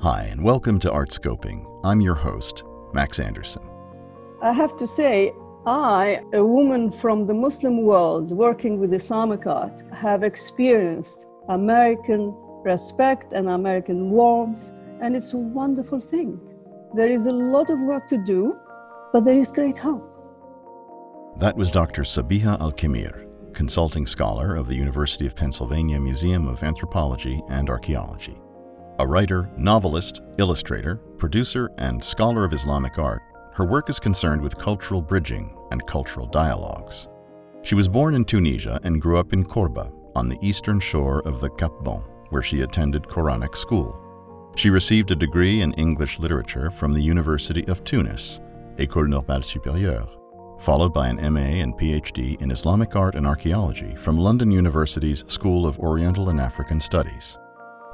Hi, and welcome to Artscoping. I'm your host, Max Anderson. I have to say, I, a woman from the Muslim world working with Islamic art, have experienced American respect and American warmth, and it's a wonderful thing. There is a lot of work to do, but there is great hope. That was Dr. Sabiha Al Khemir, consulting scholar of the University of Pennsylvania Museum of Anthropology and Archaeology. A writer, novelist, illustrator, producer, and scholar of Islamic art, her work is concerned with cultural bridging and cultural dialogues. She was born in Tunisia and grew up in Korba, on the eastern shore of the Cap Bon, where she attended Quranic school. She received a degree in English literature from the University of Tunis, École Normale Supérieure, followed by an MA and PhD in Islamic art and archaeology from London University's School of Oriental and African Studies.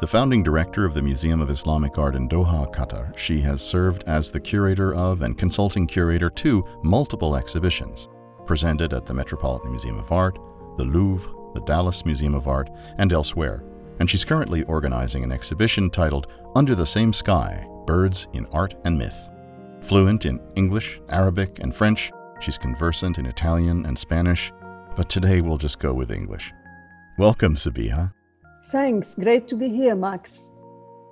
The founding director of the Museum of Islamic Art in Doha, Qatar, she has served as the curator of and consulting curator to multiple exhibitions presented at the Metropolitan Museum of Art, the Louvre, the Dallas Museum of Art, and elsewhere. And she's currently organizing an exhibition titled Under the Same Sky Birds in Art and Myth. Fluent in English, Arabic, and French, she's conversant in Italian and Spanish, but today we'll just go with English. Welcome, Sabiha. Thanks. Great to be here, Max.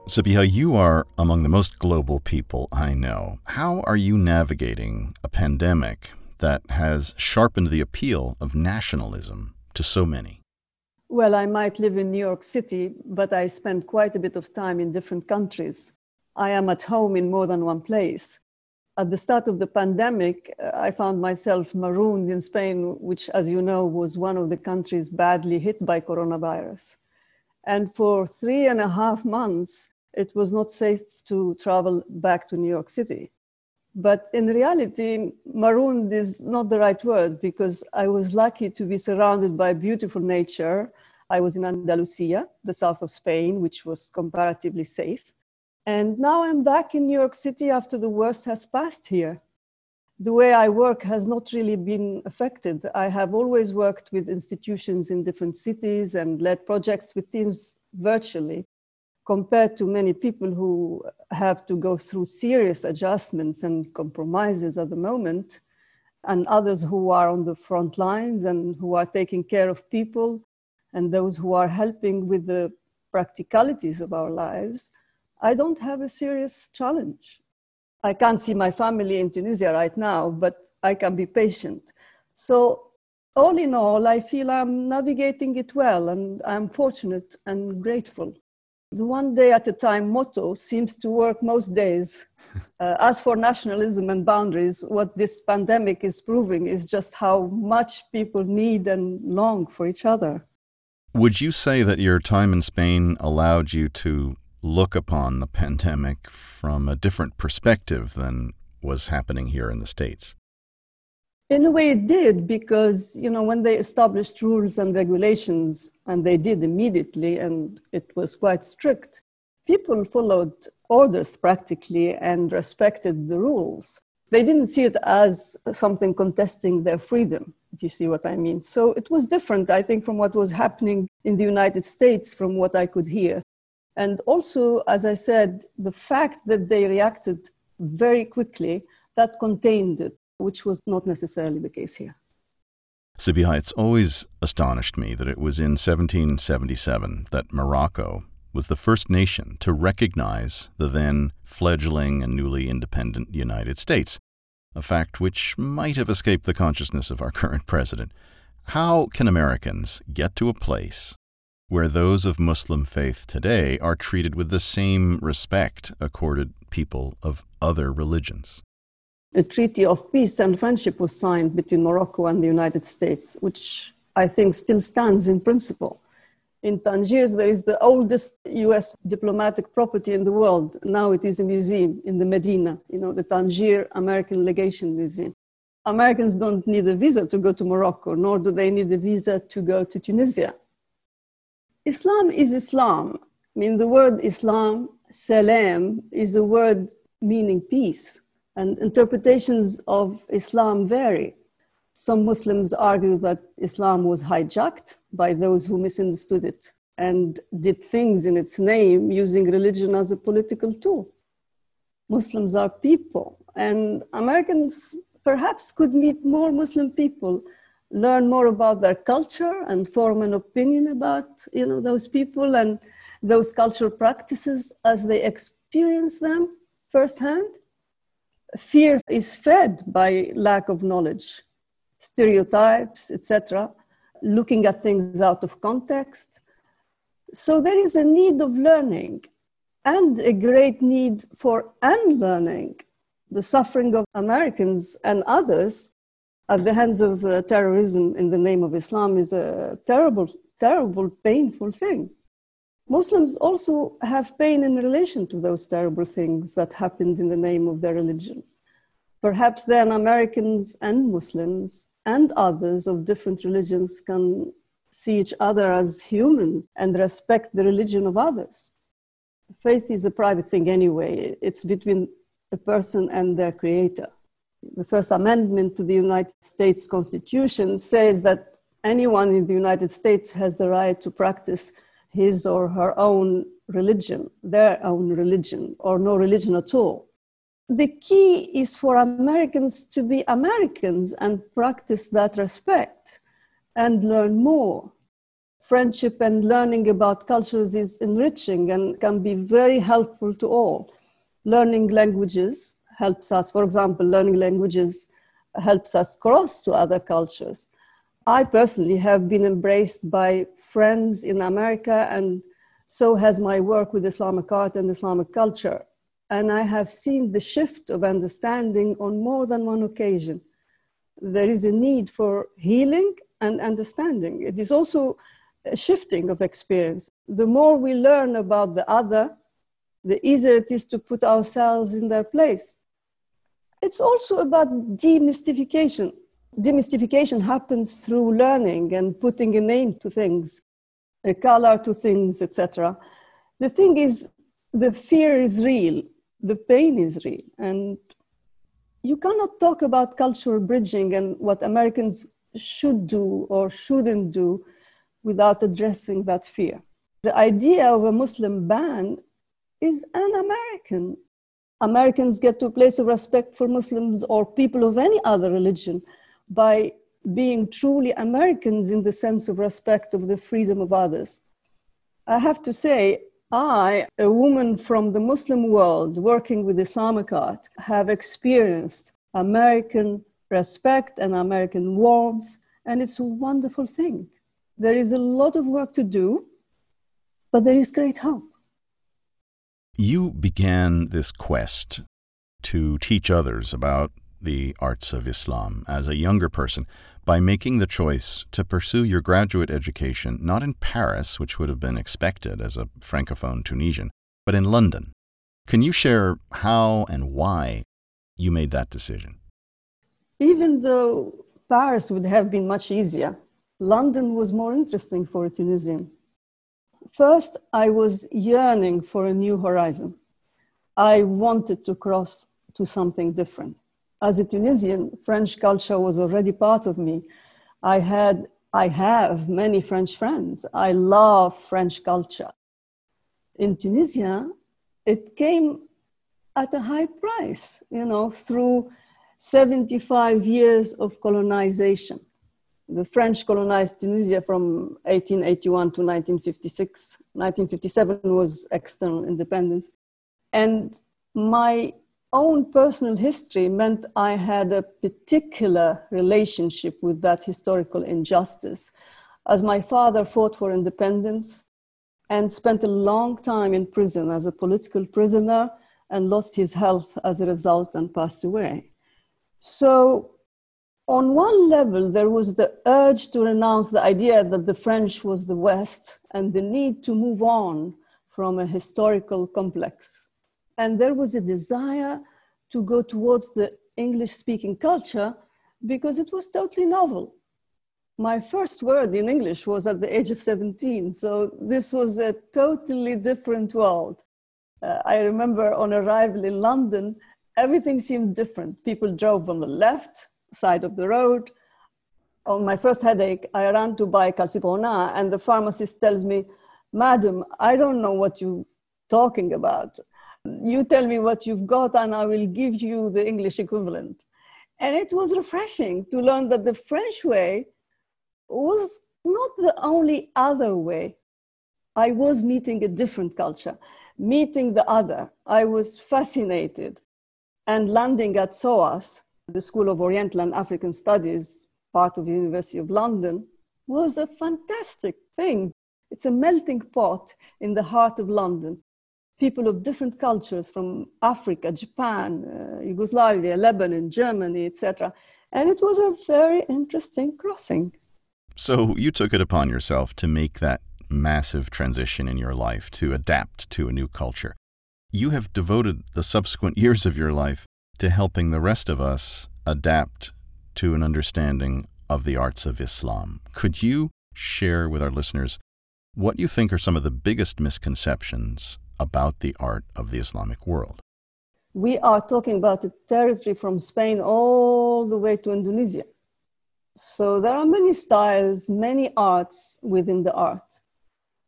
Sabiha, you are among the most global people I know. How are you navigating a pandemic that has sharpened the appeal of nationalism to so many? Well, I might live in New York City, but I spend quite a bit of time in different countries. I am at home in more than one place. At the start of the pandemic, uh, I found myself marooned in Spain, which, as you know, was one of the countries badly hit by coronavirus. And for three and a half months, it was not safe to travel back to New York City. But in reality, marooned is not the right word because I was lucky to be surrounded by beautiful nature. I was in Andalusia, the south of Spain, which was comparatively safe. And now I'm back in New York City after the worst has passed here. The way I work has not really been affected. I have always worked with institutions in different cities and led projects with teams virtually compared to many people who have to go through serious adjustments and compromises at the moment, and others who are on the front lines and who are taking care of people, and those who are helping with the practicalities of our lives, I don't have a serious challenge. I can't see my family in Tunisia right now, but I can be patient. So, all in all, I feel I'm navigating it well, and I'm fortunate and grateful the one day at a time motto seems to work most days. Uh, as for nationalism and boundaries, what this pandemic is proving is just how much people need and long for each other. Would you say that your time in Spain allowed you to look upon the pandemic from a different perspective than was happening here in the States? In a way, it did because you know when they established rules and regulations, and they did immediately, and it was quite strict. People followed orders practically and respected the rules. They didn't see it as something contesting their freedom, if you see what I mean. So it was different, I think, from what was happening in the United States, from what I could hear. And also, as I said, the fact that they reacted very quickly, that contained it which was not necessarily the case here. Sabiha, it's always astonished me that it was in 1777 that Morocco was the first nation to recognize the then fledgling and newly independent United States, a fact which might have escaped the consciousness of our current president. How can Americans get to a place where those of Muslim faith today are treated with the same respect accorded people of other religions? a treaty of peace and friendship was signed between Morocco and the United States, which I think still stands in principle. In Tangiers, there is the oldest US diplomatic property in the world. Now it is a museum in the Medina, you know, the Tangier American Legation Museum. Americans don't need a visa to go to Morocco, nor do they need a visa to go to Tunisia. Islam is Islam. I mean, the word Islam, salam, is a word meaning peace. And interpretations of Islam vary. Some Muslims argue that Islam was hijacked by those who misunderstood it and did things in its name using religion as a political tool. Muslims are people, and Americans perhaps could meet more Muslim people, learn more about their culture, and form an opinion about you know those people and those cultural practices as they experience them firsthand. Fear is fed by lack of knowledge, stereotypes, etc., looking at things out of context. So there is a need of learning and a great need for unlearning the suffering of Americans and others at the hands of uh, terrorism in the name of Islam is a terrible, terrible, painful thing. Muslims also have pain in relation to those terrible things that happened in the name of their religion. Perhaps then Americans and Muslims and others of different religions can see each other as humans and respect the religion of others. Faith is a private thing anyway, it's between a person and their creator. The First Amendment to the United States Constitution says that anyone in the United States has the right to practice his or her own religion, their own religion, or no religion at all. The key is for Americans to be Americans and practice that respect and learn more. Friendship and learning about cultures is enriching and can be very helpful to all. Learning languages helps us, for example, learning languages helps us cross to other cultures. I personally have been embraced by friends in America, and so has my work with Islamic art and Islamic culture. And I have seen the shift of understanding on more than one occasion. There is a need for healing and understanding. It is also a shifting of experience. The more we learn about the other, the easier it is to put ourselves in their place. It's also about demystification demystification happens through learning and putting a name to things, a color to things, etc. The thing is, the fear is real, the pain is real, and you cannot talk about cultural bridging and what Americans should do or shouldn't do without addressing that fear. The idea of a Muslim ban is un American. Americans get to a place of respect for Muslims or people of any other religion by being truly Americans in the sense of respect of the freedom of others. I have to say, I, a woman from the Muslim world working with Islamic art, have experienced American respect and American warmth, and it's a wonderful thing. There is a lot of work to do, but there is great hope. You began this quest to teach others about the arts of Islam as a younger person by making the choice to pursue your graduate education not in Paris, which would have been expected as a Francophone Tunisian, but in London. Can you share how and why you made that decision? Even though Paris would have been much easier, London was more interesting for a Tunisian. First, I was yearning for a new horizon. I wanted to cross to something different as a Tunisian, French culture was already part of me. I had, I have many French friends. I love French culture. In Tunisia, it came at a high price, you know, through 75 years of colonization. The French colonized Tunisia from 1881 to 1956. 1957 was external independence. And my own personal history meant I had a particular relationship with that historical injustice, as my father fought for independence and spent a long time in prison as a political prisoner and lost his health as a result and passed away. So, on one level, there was the urge to renounce the idea that the French was the West and the need to move on from a historical complex and there was a desire to go towards the English speaking culture because it was totally novel. My first word in English was at the age of 17, so this was a totally different world. Uh, I remember on arrival in London, everything seemed different. People drove on the left side of the road. On my first headache, I ran to buy calcipona, and the pharmacist tells me, Madam, I don't know what you're talking about. You tell me what you've got, and I will give you the English equivalent. And it was refreshing to learn that the French way was not the only other way. I was meeting a different culture, meeting the other. I was fascinated. And landing at SOAS, the School of Oriental and African Studies, part of the University of London, was a fantastic thing. It's a melting pot in the heart of London. People of different cultures from Africa, Japan, uh, Yugoslavia, Lebanon, Germany, etc. And it was a very interesting crossing. So you took it upon yourself to make that massive transition in your life, to adapt to a new culture. You have devoted the subsequent years of your life to helping the rest of us adapt to an understanding of the arts of Islam. Could you share with our listeners what you think are some of the biggest misconceptions about the art of the Islamic world? We are talking about a territory from Spain all the way to Indonesia. So there are many styles, many arts within the art.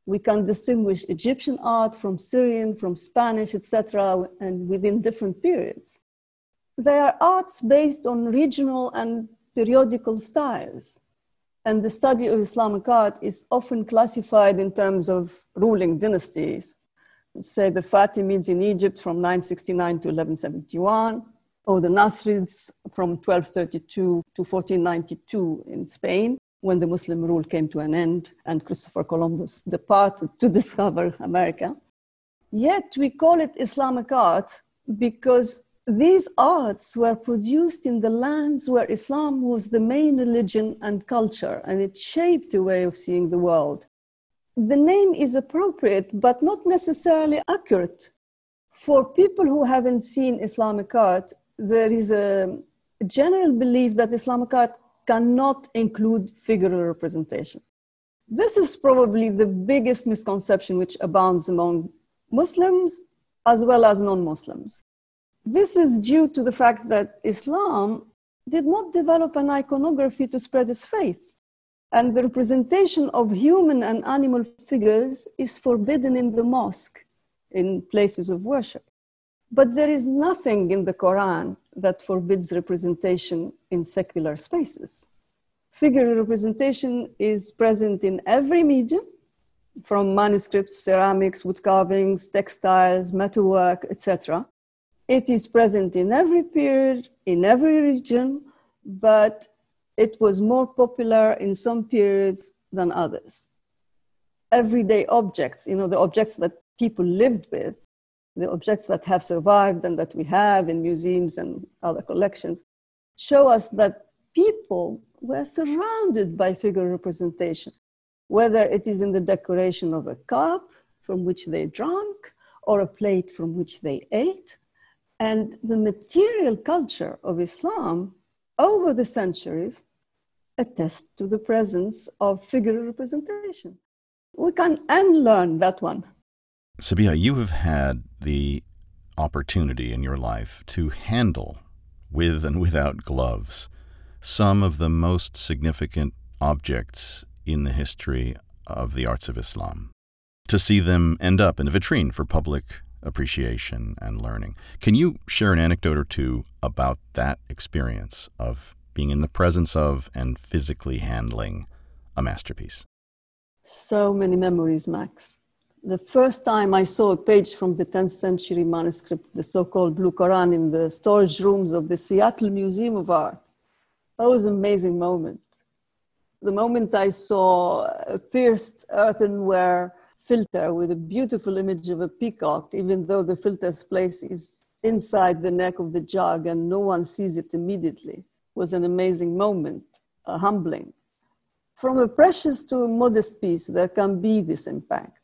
We can distinguish Egyptian art from Syrian, from Spanish, etc., and within different periods. They are arts based on regional and periodical styles. And the study of Islamic art is often classified in terms of ruling dynasties. Say the Fatimids in Egypt from 969 to 1171, or the Nasrids from 1232 to 1492 in Spain, when the Muslim rule came to an end and Christopher Columbus departed to discover America. Yet we call it Islamic art because these arts were produced in the lands where Islam was the main religion and culture, and it shaped a way of seeing the world. The name is appropriate, but not necessarily accurate. For people who haven't seen Islamic art, there is a general belief that Islamic art cannot include figural representation. This is probably the biggest misconception which abounds among Muslims as well as non Muslims. This is due to the fact that Islam did not develop an iconography to spread its faith. And the representation of human and animal figures is forbidden in the mosque, in places of worship. But there is nothing in the Quran that forbids representation in secular spaces. Figure representation is present in every medium, from manuscripts, ceramics, wood carvings, textiles, metalwork, etc. It is present in every period, in every region, but it was more popular in some periods than others. Everyday objects, you know, the objects that people lived with, the objects that have survived and that we have in museums and other collections, show us that people were surrounded by figure representation, whether it is in the decoration of a cup from which they drank or a plate from which they ate and the material culture of Islam over the centuries attests to the presence of figure representation. We can unlearn that one. Sabiha, you have had the opportunity in your life to handle, with and without gloves, some of the most significant objects in the history of the arts of Islam. To see them end up in a vitrine for public appreciation and learning. Can you share an anecdote or two about that experience of being in the presence of and physically handling a masterpiece? So many memories, Max. The first time I saw a page from the 10th century manuscript, the so called Blue Quran, in the storage rooms of the Seattle Museum of Art, that was an amazing moment. The moment I saw a pierced earthenware filter with a beautiful image of a peacock, even though the filter's place is inside the neck of the jug and no one sees it immediately, was an amazing moment, a humbling. From a precious to a modest piece, there can be this impact.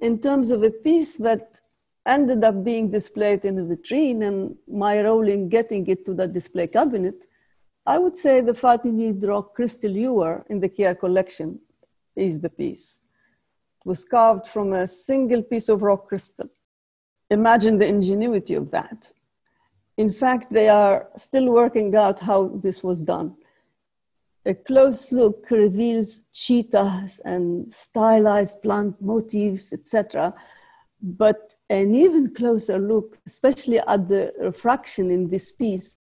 In terms of a piece that ended up being displayed in a vitrine and my role in getting it to that display cabinet, I would say the Fatimid rock crystal ewer in the Keir collection is the piece was carved from a single piece of rock crystal. Imagine the ingenuity of that. In fact, they are still working out how this was done. A close look reveals cheetahs and stylized plant motifs, etc. But an even closer look, especially at the refraction in this piece,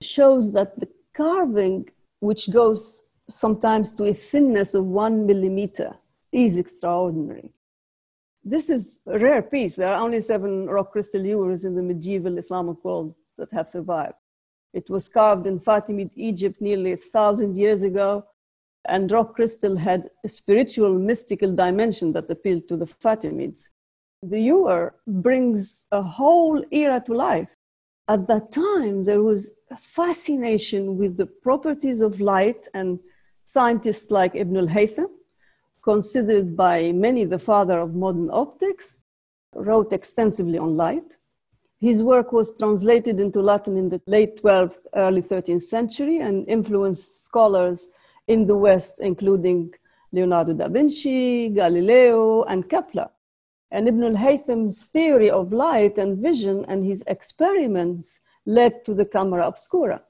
shows that the carving, which goes sometimes to a thinness of one millimeter, is extraordinary. This is a rare piece. There are only seven rock crystal ewers in the medieval Islamic world that have survived. It was carved in Fatimid Egypt nearly a thousand years ago, and rock crystal had a spiritual, mystical dimension that appealed to the Fatimids. The ewer brings a whole era to life. At that time, there was a fascination with the properties of light, and scientists like Ibn al Haytham, considered by many the father of modern optics, wrote extensively on light. His work was translated into Latin in the late 12th, early 13th century and influenced scholars in the West, including Leonardo da Vinci, Galileo, and Kepler. And Ibn al Haytham's theory of light and vision and his experiments led to the camera obscura.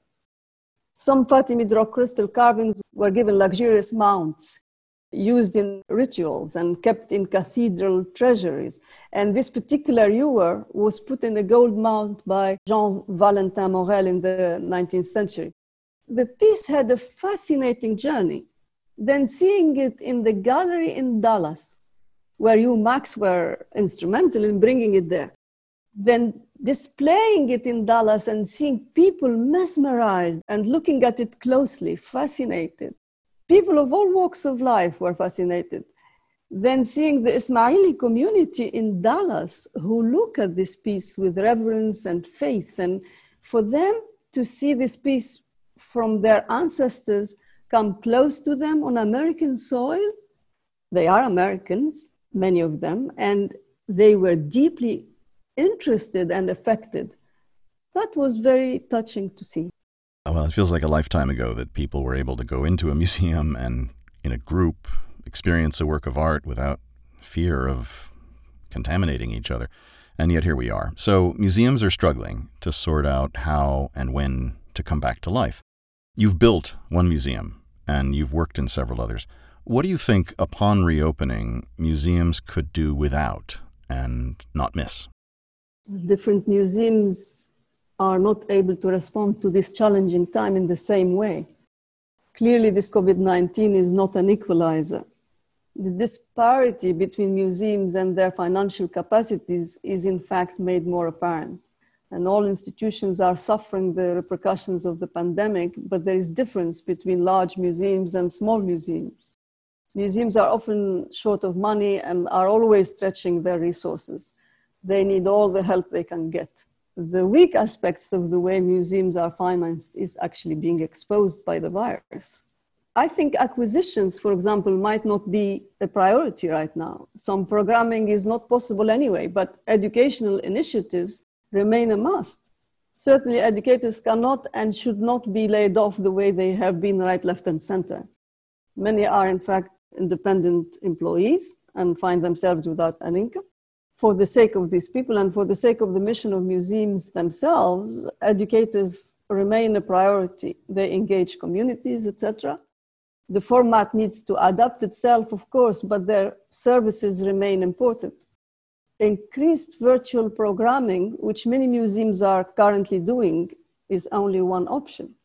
Some Fatimid rock crystal carvings were given luxurious mounts used in rituals and kept in cathedral treasuries. And this particular ewer was put in a gold mount by Jean Valentin Morel in the 19th century. The piece had a fascinating journey. Then seeing it in the gallery in Dallas, where you, Max, were instrumental in bringing it there. Then displaying it in Dallas and seeing people mesmerized and looking at it closely, fascinated people of all walks of life were fascinated. Then seeing the Ismaili community in Dallas who look at this piece with reverence and faith, and for them to see this piece from their ancestors come close to them on American soil, they are Americans, many of them, and they were deeply interested and affected. That was very touching to see well, it feels like a lifetime ago that people were able to go into a museum and in a group experience a work of art without fear of contaminating each other. And yet here we are. So museums are struggling to sort out how and when to come back to life. You've built one museum and you've worked in several others. What do you think upon reopening museums could do without and not miss? Different museums are not able to respond to this challenging time in the same way. Clearly, this COVID 19 is not an equalizer. The disparity between museums and their financial capacities is, in fact, made more apparent. And all institutions are suffering the repercussions of the pandemic, but there is difference between large museums and small museums. Museums are often short of money and are always stretching their resources. They need all the help they can get the weak aspects of the way museums are financed is actually being exposed by the virus. I think acquisitions, for example, might not be a priority right now. Some programming is not possible anyway, but educational initiatives remain a must. Certainly, educators cannot and should not be laid off the way they have been right, left, and center. Many are, in fact, independent employees and find themselves without an income for the sake of these people and for the sake of the mission of museums themselves, educators remain a priority. They engage communities, etc. The format needs to adapt itself, of course, but their services remain important. Increased virtual programming, which many museums are currently doing, is only one option.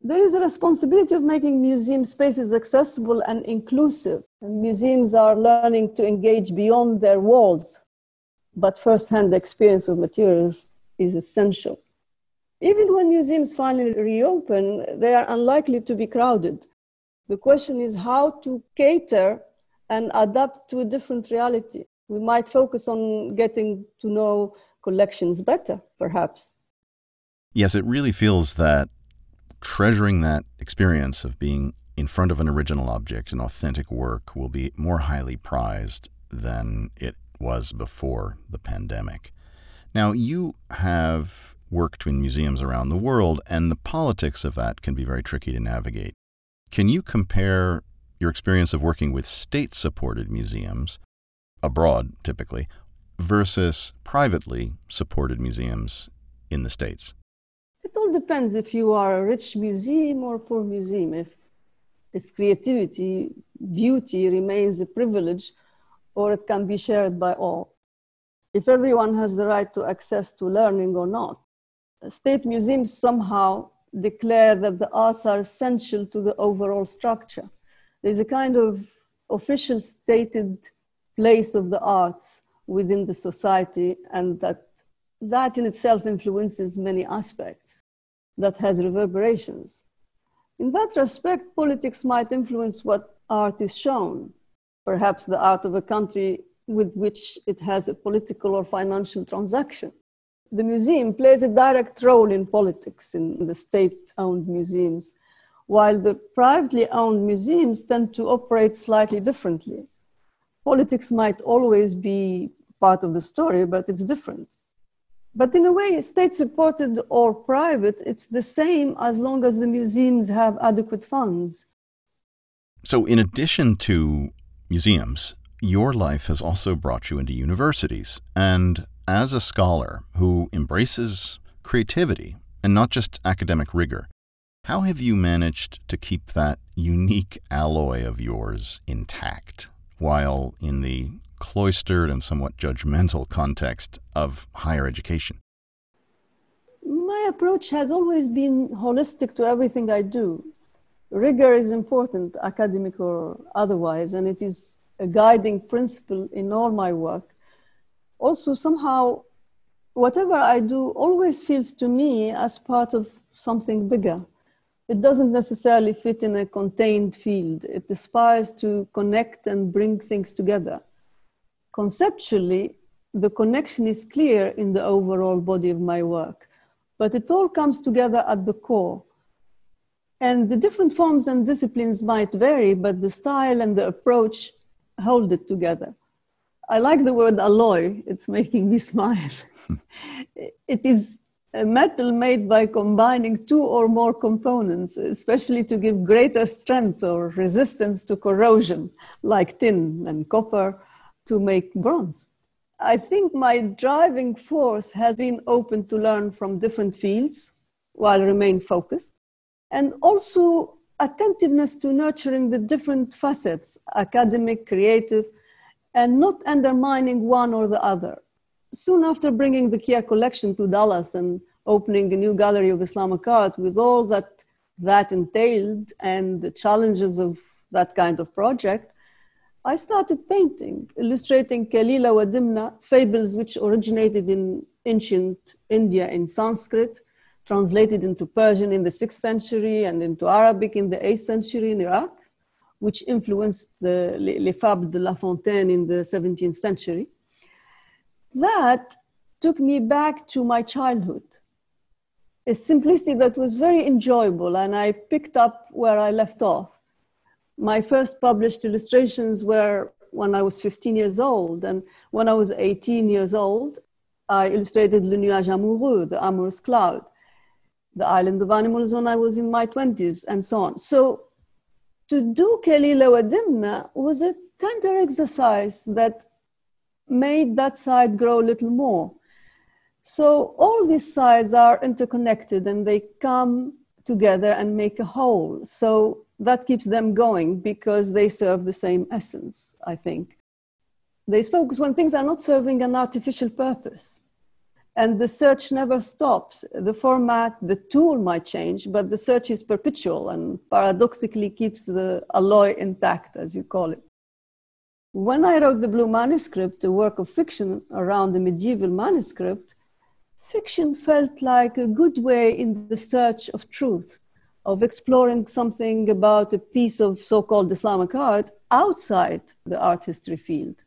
There is a responsibility of making museum spaces accessible and inclusive. And museums are learning to engage beyond their walls but first-hand experience of materials is essential. Even when museums finally reopen, they are unlikely to be crowded. The question is how to cater and adapt to a different reality. We might focus on getting to know collections better, perhaps. Yes, it really feels that treasuring that experience of being in front of an original object, an authentic work, will be more highly prized than it was before the pandemic. Now, you have worked in museums around the world, and the politics of that can be very tricky to navigate. Can you compare your experience of working with state supported museums, abroad typically, versus privately supported museums in the States? It all depends if you are a rich museum or poor museum. If if creativity, beauty remains a privilege or it can be shared by all. If everyone has the right to access to learning or not. State museums somehow declare that the arts are essential to the overall structure. There's a kind of official stated place of the arts within the society and that that in itself influences many aspects that has reverberations in that respect politics might influence what art is shown perhaps the art of a country with which it has a political or financial transaction the museum plays a direct role in politics in the state owned museums while the privately owned museums tend to operate slightly differently politics might always be part of the story, but it's different. But in a way, state supported or private, it's the same as long as the museums have adequate funds. So, in addition to museums, your life has also brought you into universities. And as a scholar who embraces creativity and not just academic rigor, how have you managed to keep that unique alloy of yours intact? while in the cloistered and somewhat judgmental context of higher education? My approach has always been holistic to everything I do. Rigor is important, academic or otherwise, and it is a guiding principle in all my work. Also, somehow, whatever I do always feels to me as part of something bigger it doesn't necessarily fit in a contained field. It aspires to connect and bring things together. Conceptually, the connection is clear in the overall body of my work, but it all comes together at the core. And the different forms and disciplines might vary, but the style and the approach hold it together. I like the word alloy, it's making me smile. it is a metal made by combining two or more components, especially to give greater strength or resistance to corrosion, like tin and copper, to make bronze. I think my driving force has been open to learn from different fields while remain focused, and also attentiveness to nurturing the different facets academic, creative, and not undermining one or the other. Soon after bringing the Keir collection to Dallas and opening a new gallery of Islamic art with all that that entailed and the challenges of that kind of project, I started painting, illustrating Kalila wa Dimna, fables which originated in ancient India in Sanskrit, translated into Persian in the 6th century and into Arabic in the 8th century in Iraq, which influenced the Les Fables de La Fontaine in the 17th century that took me back to my childhood. A simplicity that was very enjoyable, and I picked up where I left off. My first published illustrations were when I was 15 years old, and when I was 18 years old, I illustrated Le Nuage Amoureux, the amorous cloud, the island of animals when I was in my 20s, and so on. So to do Kalila wa Dimna was a tender exercise that made that side grow a little more. So all these sides are interconnected and they come together and make a whole. So that keeps them going because they serve the same essence, I think. There's focus when things are not serving an artificial purpose. And the search never stops. The format, the tool might change, but the search is perpetual and paradoxically keeps the alloy intact, as you call it. When I wrote the Blue Manuscript, a work of fiction around the medieval manuscript, fiction felt like a good way in the search of truth, of exploring something about a piece of so called Islamic art outside the art history field.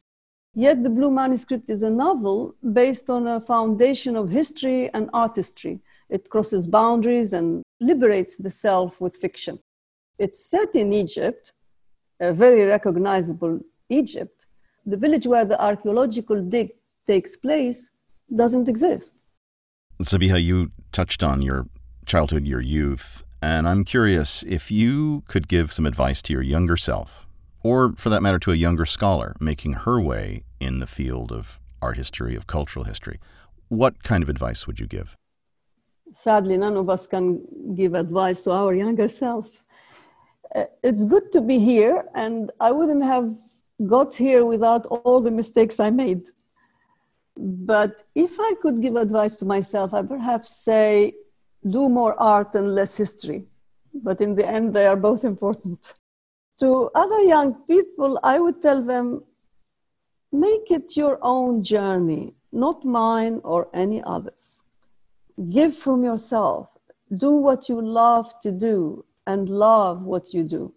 Yet the Blue Manuscript is a novel based on a foundation of history and artistry. It crosses boundaries and liberates the self with fiction. It's set in Egypt, a very recognizable Egypt, the village where the archaeological dig takes place doesn't exist. Sabiha, you touched on your childhood, your youth, and I'm curious if you could give some advice to your younger self, or for that matter, to a younger scholar making her way in the field of art history, of cultural history. What kind of advice would you give? Sadly, none of us can give advice to our younger self Uh, it's good to be here, and I wouldn't have got here without all the mistakes I made. But if I could give advice to myself, I perhaps say do more art and less history. But in the end, they are both important. To other young people, I would tell them make it your own journey, not mine or any others. Give from yourself. Do what you love to do and love what you do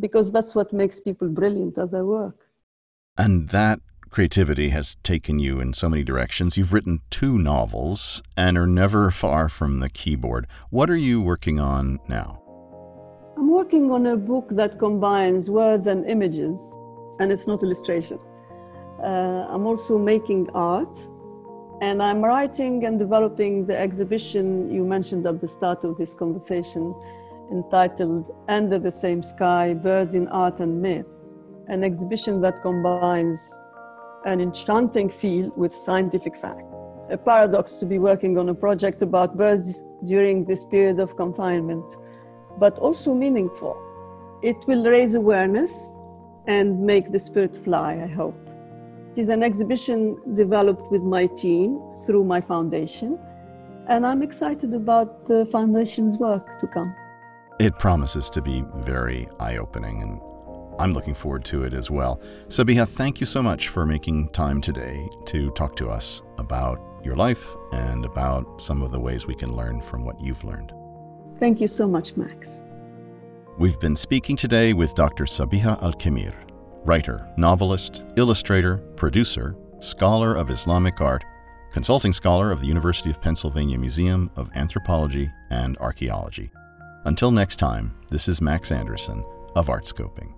because that's what makes people brilliant at their work. And that creativity has taken you in so many directions. You've written two novels and are never far from the keyboard. What are you working on now? I'm working on a book that combines words and images, and it's not illustration. Uh, I'm also making art, and I'm writing and developing the exhibition you mentioned at the start of this conversation entitled Under the Same Sky Birds in Art and Myth, an exhibition that combines an enchanting feel with scientific fact. A paradox to be working on a project about birds during this period of confinement, but also meaningful. It will raise awareness and make the spirit fly, I hope. It is an exhibition developed with my team through my foundation, and I'm excited about the foundation's work to come. It promises to be very eye opening, and I'm looking forward to it as well. Sabiha, thank you so much for making time today to talk to us about your life and about some of the ways we can learn from what you've learned. Thank you so much, Max. We've been speaking today with Dr. Sabiha Al Khemir, writer, novelist, illustrator, producer, scholar of Islamic art, consulting scholar of the University of Pennsylvania Museum of Anthropology and Archaeology. Until next time, this is Max Anderson of Artscoping.